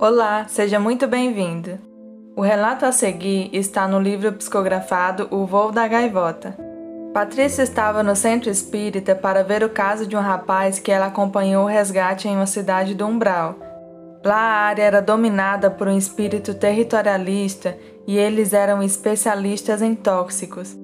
Olá, seja muito bem-vindo. O relato a seguir está no livro psicografado O Voo da Gaivota. Patrícia estava no centro espírita para ver o caso de um rapaz que ela acompanhou o resgate em uma cidade do Umbral. Lá a área era dominada por um espírito territorialista e eles eram especialistas em tóxicos.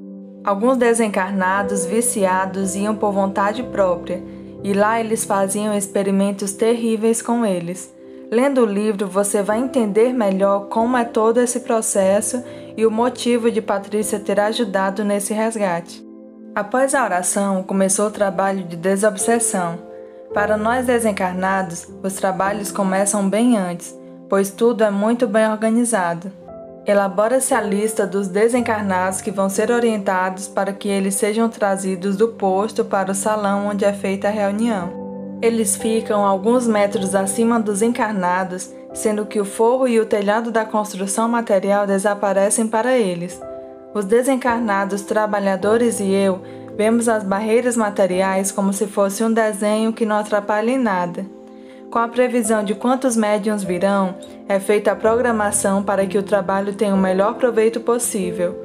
Alguns desencarnados, viciados, iam por vontade própria, e lá eles faziam experimentos terríveis com eles. Lendo o livro, você vai entender melhor como é todo esse processo e o motivo de Patrícia ter ajudado nesse resgate. Após a oração, começou o trabalho de desobsessão. Para nós desencarnados, os trabalhos começam bem antes, pois tudo é muito bem organizado. Elabora-se a lista dos desencarnados que vão ser orientados para que eles sejam trazidos do posto para o salão onde é feita a reunião. Eles ficam alguns metros acima dos encarnados, sendo que o forro e o telhado da construção material desaparecem para eles. Os desencarnados trabalhadores e eu vemos as barreiras materiais como se fosse um desenho que não atrapalha em nada. Com a previsão de quantos médiums virão, é feita a programação para que o trabalho tenha o melhor proveito possível.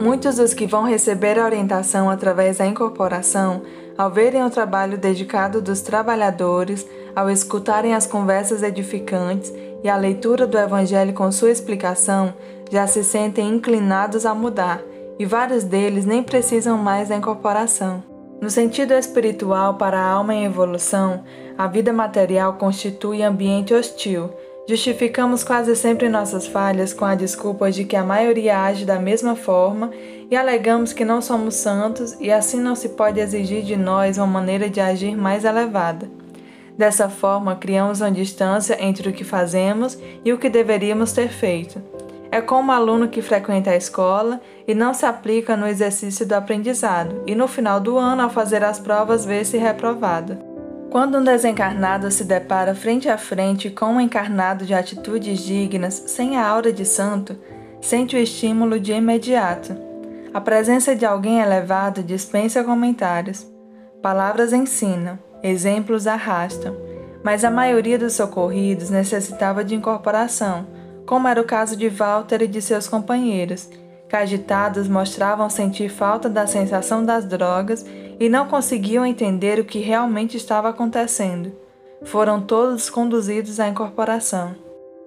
Muitos dos que vão receber a orientação através da incorporação, ao verem o trabalho dedicado dos trabalhadores, ao escutarem as conversas edificantes e a leitura do Evangelho com sua explicação, já se sentem inclinados a mudar, e vários deles nem precisam mais da incorporação. No sentido espiritual para a alma em evolução, a vida material constitui ambiente hostil. Justificamos quase sempre nossas falhas com a desculpa de que a maioria age da mesma forma e alegamos que não somos santos e assim não se pode exigir de nós uma maneira de agir mais elevada. Dessa forma, criamos uma distância entre o que fazemos e o que deveríamos ter feito. É como o aluno que frequenta a escola e não se aplica no exercício do aprendizado, e no final do ano, ao fazer as provas, vê-se reprovado. Quando um desencarnado se depara frente a frente com um encarnado de atitudes dignas, sem a aura de santo, sente o estímulo de imediato. A presença de alguém elevado dispensa comentários. Palavras ensinam, exemplos arrastam, mas a maioria dos socorridos necessitava de incorporação como era o caso de Walter e de seus companheiros, que agitados mostravam sentir falta da sensação das drogas e não conseguiam entender o que realmente estava acontecendo. Foram todos conduzidos à incorporação.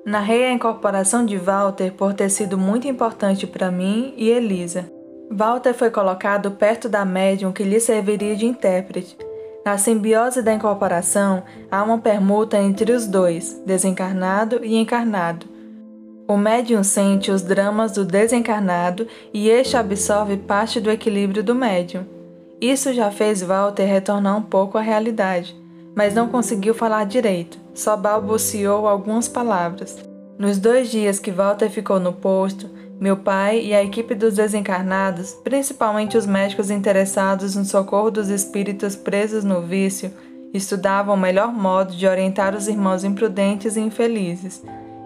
Narrei a incorporação de Walter por ter sido muito importante para mim e Elisa. Walter foi colocado perto da médium que lhe serviria de intérprete. Na simbiose da incorporação, há uma permuta entre os dois, desencarnado e encarnado. O médium sente os dramas do desencarnado e este absorve parte do equilíbrio do médium. Isso já fez Walter retornar um pouco à realidade, mas não conseguiu falar direito, só balbuciou algumas palavras. Nos dois dias que Walter ficou no posto, meu pai e a equipe dos desencarnados, principalmente os médicos interessados no socorro dos espíritos presos no vício, estudavam o melhor modo de orientar os irmãos imprudentes e infelizes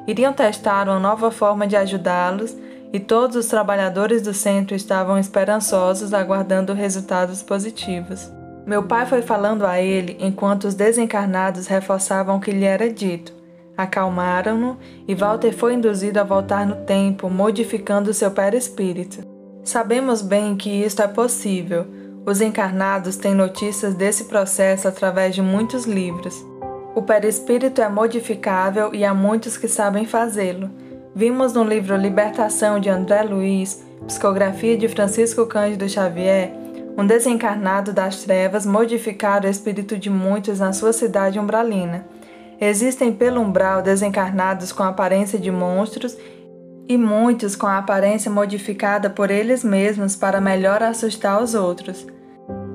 iriam testar uma nova forma de ajudá-los e todos os trabalhadores do centro estavam esperançosos aguardando resultados positivos. Meu pai foi falando a ele enquanto os desencarnados reforçavam o que lhe era dito. Acalmaram-no e Walter foi induzido a voltar no tempo, modificando seu perispírito. Sabemos bem que isto é possível. Os encarnados têm notícias desse processo através de muitos livros. O perispírito é modificável e há muitos que sabem fazê-lo. Vimos no livro Libertação de André Luiz, psicografia de Francisco Cândido Xavier, um desencarnado das trevas modificar o espírito de muitos na sua cidade umbralina. Existem pelo umbral desencarnados com aparência de monstros e muitos com a aparência modificada por eles mesmos para melhor assustar os outros.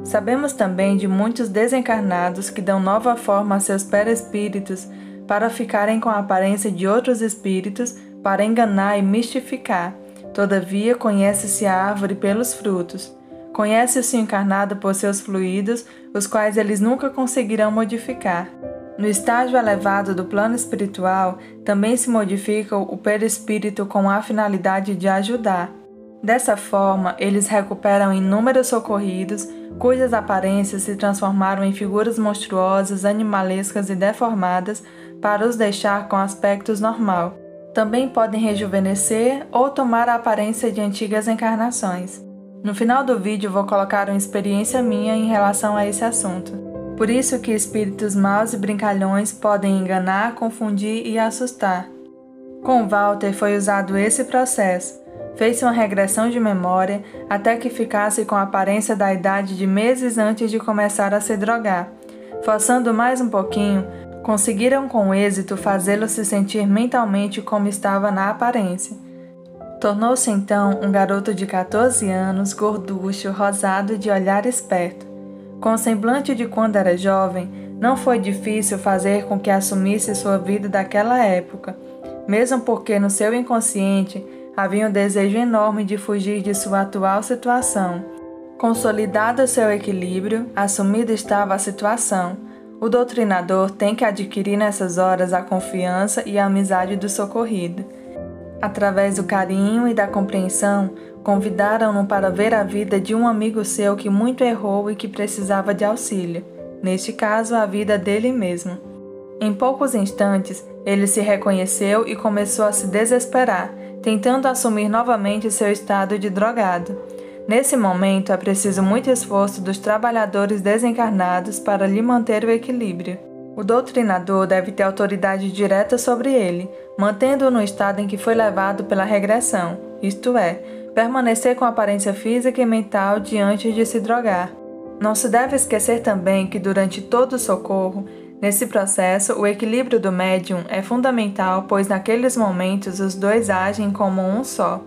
Sabemos também de muitos desencarnados que dão nova forma a seus perespíritos para ficarem com a aparência de outros espíritos para enganar e mistificar. Todavia, conhece-se a árvore pelos frutos. Conhece-se o encarnado por seus fluidos, os quais eles nunca conseguirão modificar. No estágio elevado do plano espiritual, também se modifica o perispírito com a finalidade de ajudar. Dessa forma, eles recuperam inúmeros socorridos cujas aparências se transformaram em figuras monstruosas, animalescas e deformadas para os deixar com aspectos normal. Também podem rejuvenescer ou tomar a aparência de antigas encarnações. No final do vídeo vou colocar uma experiência minha em relação a esse assunto. Por isso que espíritos maus e brincalhões podem enganar, confundir e assustar. Com Walter foi usado esse processo. Fez uma regressão de memória até que ficasse com a aparência da idade de meses antes de começar a se drogar. Forçando mais um pouquinho, conseguiram com êxito fazê-lo se sentir mentalmente como estava na aparência. Tornou-se então um garoto de 14 anos, gorducho, rosado e de olhar esperto. Com o semblante de quando era jovem, não foi difícil fazer com que assumisse sua vida daquela época, mesmo porque no seu inconsciente havia um desejo enorme de fugir de sua atual situação. Consolidado seu equilíbrio, assumida estava a situação o doutrinador tem que adquirir nessas horas a confiança e a amizade do socorrido. Através do carinho e da compreensão, convidaram-no para ver a vida de um amigo seu que muito errou e que precisava de auxílio, neste caso, a vida dele mesmo. Em poucos instantes, ele se reconheceu e começou a se desesperar, tentando assumir novamente seu estado de drogado. Nesse momento, é preciso muito esforço dos trabalhadores desencarnados para lhe manter o equilíbrio. O doutrinador deve ter autoridade direta sobre ele, mantendo-o no estado em que foi levado pela regressão, isto é, permanecer com aparência física e mental diante de se drogar. Não se deve esquecer também que durante todo o socorro, nesse processo, o equilíbrio do médium é fundamental, pois naqueles momentos os dois agem como um só.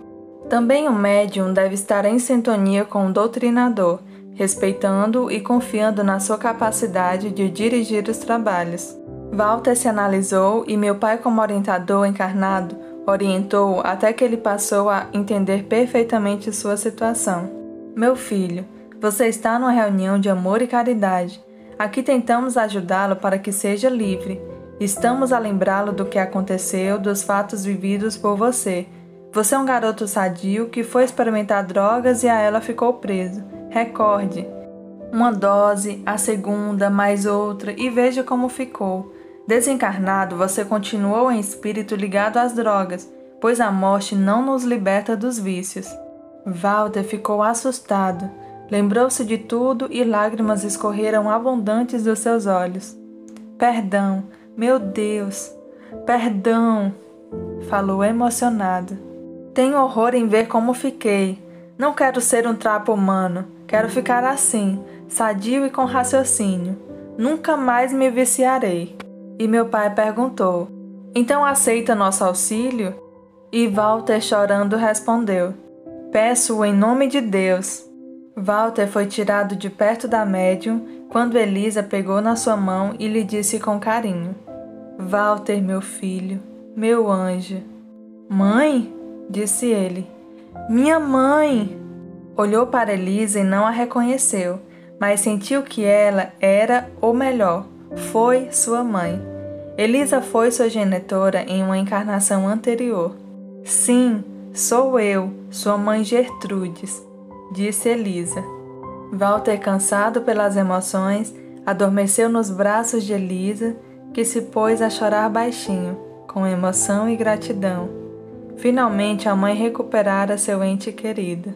Também o médium deve estar em sintonia com o doutrinador, respeitando e confiando na sua capacidade de dirigir os trabalhos. Walter se analisou e meu pai, como orientador encarnado, orientou até que ele passou a entender perfeitamente sua situação. Meu filho, você está numa reunião de amor e caridade. Aqui tentamos ajudá-lo para que seja livre. Estamos a lembrá-lo do que aconteceu, dos fatos vividos por você você é um garoto sadio que foi experimentar drogas e a ela ficou preso. Recorde. Uma dose, a segunda, mais outra e veja como ficou. Desencarnado, você continuou em espírito ligado às drogas, pois a morte não nos liberta dos vícios. Walter ficou assustado. Lembrou-se de tudo e lágrimas escorreram abundantes dos seus olhos. Perdão, meu Deus, perdão, falou emocionado. Tenho horror em ver como fiquei. Não quero ser um trapo humano. Quero ficar assim, sadio e com raciocínio. Nunca mais me viciarei. E meu pai perguntou: Então aceita nosso auxílio? E Walter, chorando, respondeu: Peço-o em nome de Deus. Walter foi tirado de perto da médium quando Elisa pegou na sua mão e lhe disse com carinho: Walter, meu filho, meu anjo. Mãe? Disse ele. Minha mãe! Olhou para Elisa e não a reconheceu, mas sentiu que ela era, ou melhor, foi sua mãe. Elisa foi sua genitora em uma encarnação anterior. Sim, sou eu, sua mãe Gertrudes, disse Elisa. Walter, cansado pelas emoções, adormeceu nos braços de Elisa, que se pôs a chorar baixinho, com emoção e gratidão. Finalmente a mãe recuperara seu ente querido.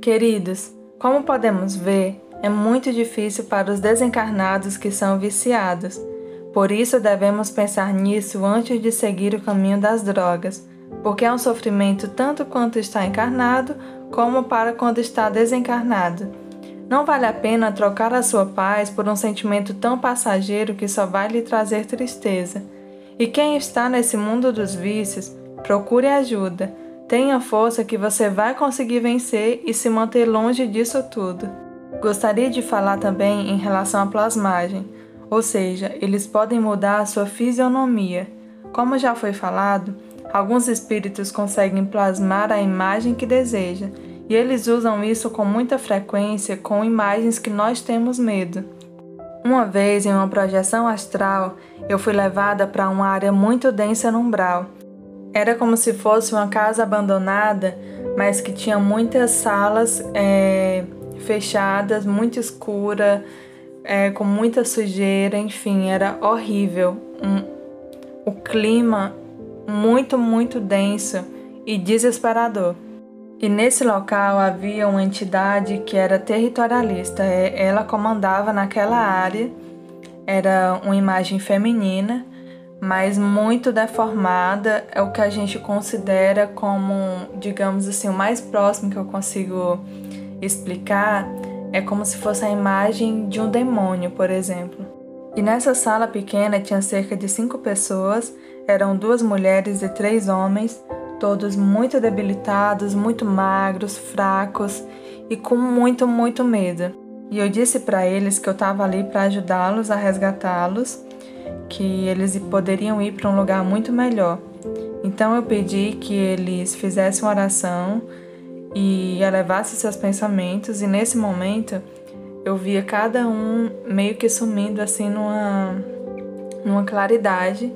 Queridos, como podemos ver, é muito difícil para os desencarnados que são viciados. Por isso devemos pensar nisso antes de seguir o caminho das drogas, porque é um sofrimento tanto quanto está encarnado, como para quando está desencarnado. Não vale a pena trocar a sua paz por um sentimento tão passageiro que só vai lhe trazer tristeza. E quem está nesse mundo dos vícios Procure ajuda. Tenha força que você vai conseguir vencer e se manter longe disso tudo. Gostaria de falar também em relação à plasmagem, ou seja, eles podem mudar a sua fisionomia. Como já foi falado, alguns espíritos conseguem plasmar a imagem que deseja, e eles usam isso com muita frequência com imagens que nós temos medo. Uma vez, em uma projeção astral, eu fui levada para uma área muito densa no umbral era como se fosse uma casa abandonada, mas que tinha muitas salas é, fechadas, muito escura, é, com muita sujeira, enfim, era horrível. Um, o clima muito, muito denso e desesperador. E nesse local havia uma entidade que era territorialista. É, ela comandava naquela área, era uma imagem feminina, mas muito deformada, é o que a gente considera como, digamos assim, o mais próximo que eu consigo explicar é como se fosse a imagem de um demônio, por exemplo. E nessa sala pequena tinha cerca de cinco pessoas, eram duas mulheres e três homens, todos muito debilitados, muito magros, fracos e com muito, muito medo. E eu disse para eles que eu estava ali para ajudá-los a resgatá-los, que eles poderiam ir para um lugar muito melhor. Então eu pedi que eles fizessem uma oração e elevassem seus pensamentos, e nesse momento eu via cada um meio que sumindo assim numa, numa claridade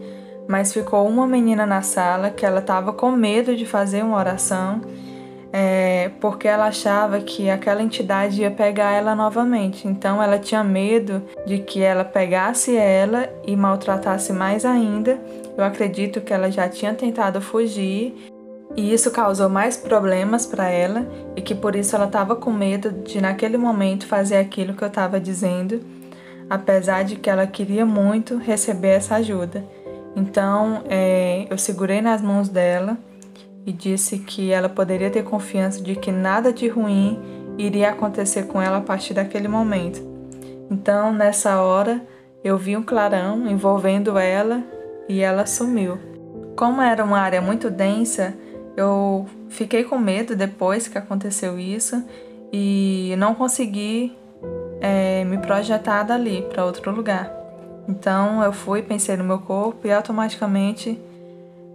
mas ficou uma menina na sala que ela estava com medo de fazer uma oração, é, porque ela achava que aquela entidade ia pegar ela novamente. Então ela tinha medo de que ela pegasse ela e maltratasse mais ainda. Eu acredito que ela já tinha tentado fugir e isso causou mais problemas para ela e que por isso ela estava com medo de naquele momento fazer aquilo que eu estava dizendo, apesar de que ela queria muito receber essa ajuda. Então é, eu segurei nas mãos dela e disse que ela poderia ter confiança de que nada de ruim iria acontecer com ela a partir daquele momento. Então, nessa hora, eu vi um clarão envolvendo ela e ela sumiu. Como era uma área muito densa, eu fiquei com medo depois que aconteceu isso e não consegui é, me projetar dali para outro lugar. Então eu fui, pensei no meu corpo e automaticamente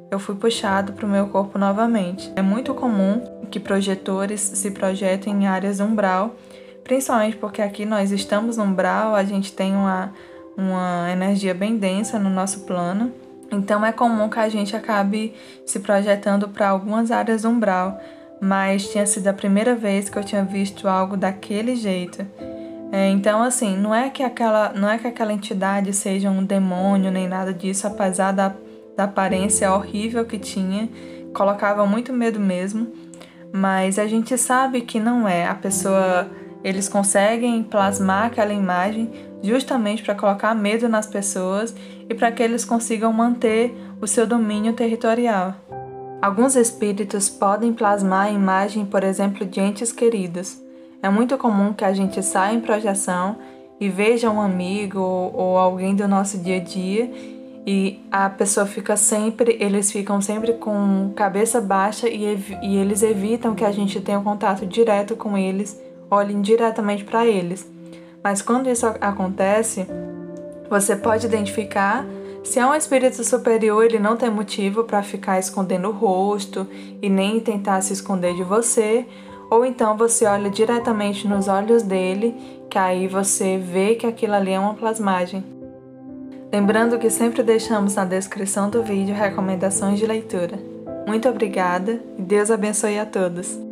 eu fui puxado para o meu corpo novamente. É muito comum que projetores se projetem em áreas umbral, principalmente porque aqui nós estamos no umbral, a gente tem uma, uma energia bem densa no nosso plano. Então é comum que a gente acabe se projetando para algumas áreas umbral, mas tinha sido a primeira vez que eu tinha visto algo daquele jeito. É, então, assim, não é que aquela, não é que aquela entidade seja um demônio nem nada disso, apesar da, da aparência horrível que tinha, colocava muito medo mesmo. Mas a gente sabe que não é. A pessoa, eles conseguem plasmar aquela imagem justamente para colocar medo nas pessoas e para que eles consigam manter o seu domínio territorial. Alguns espíritos podem plasmar a imagem, por exemplo, de entes queridos. É muito comum que a gente saia em projeção e veja um amigo ou alguém do nosso dia a dia e a pessoa fica sempre, eles ficam sempre com cabeça baixa e, e eles evitam que a gente tenha um contato direto com eles, olhem diretamente para eles. Mas quando isso acontece, você pode identificar se é um espírito superior, ele não tem motivo para ficar escondendo o rosto e nem tentar se esconder de você, ou então você olha diretamente nos olhos dele, que aí você vê que aquilo ali é uma plasmagem. Lembrando que sempre deixamos na descrição do vídeo recomendações de leitura. Muito obrigada e Deus abençoe a todos.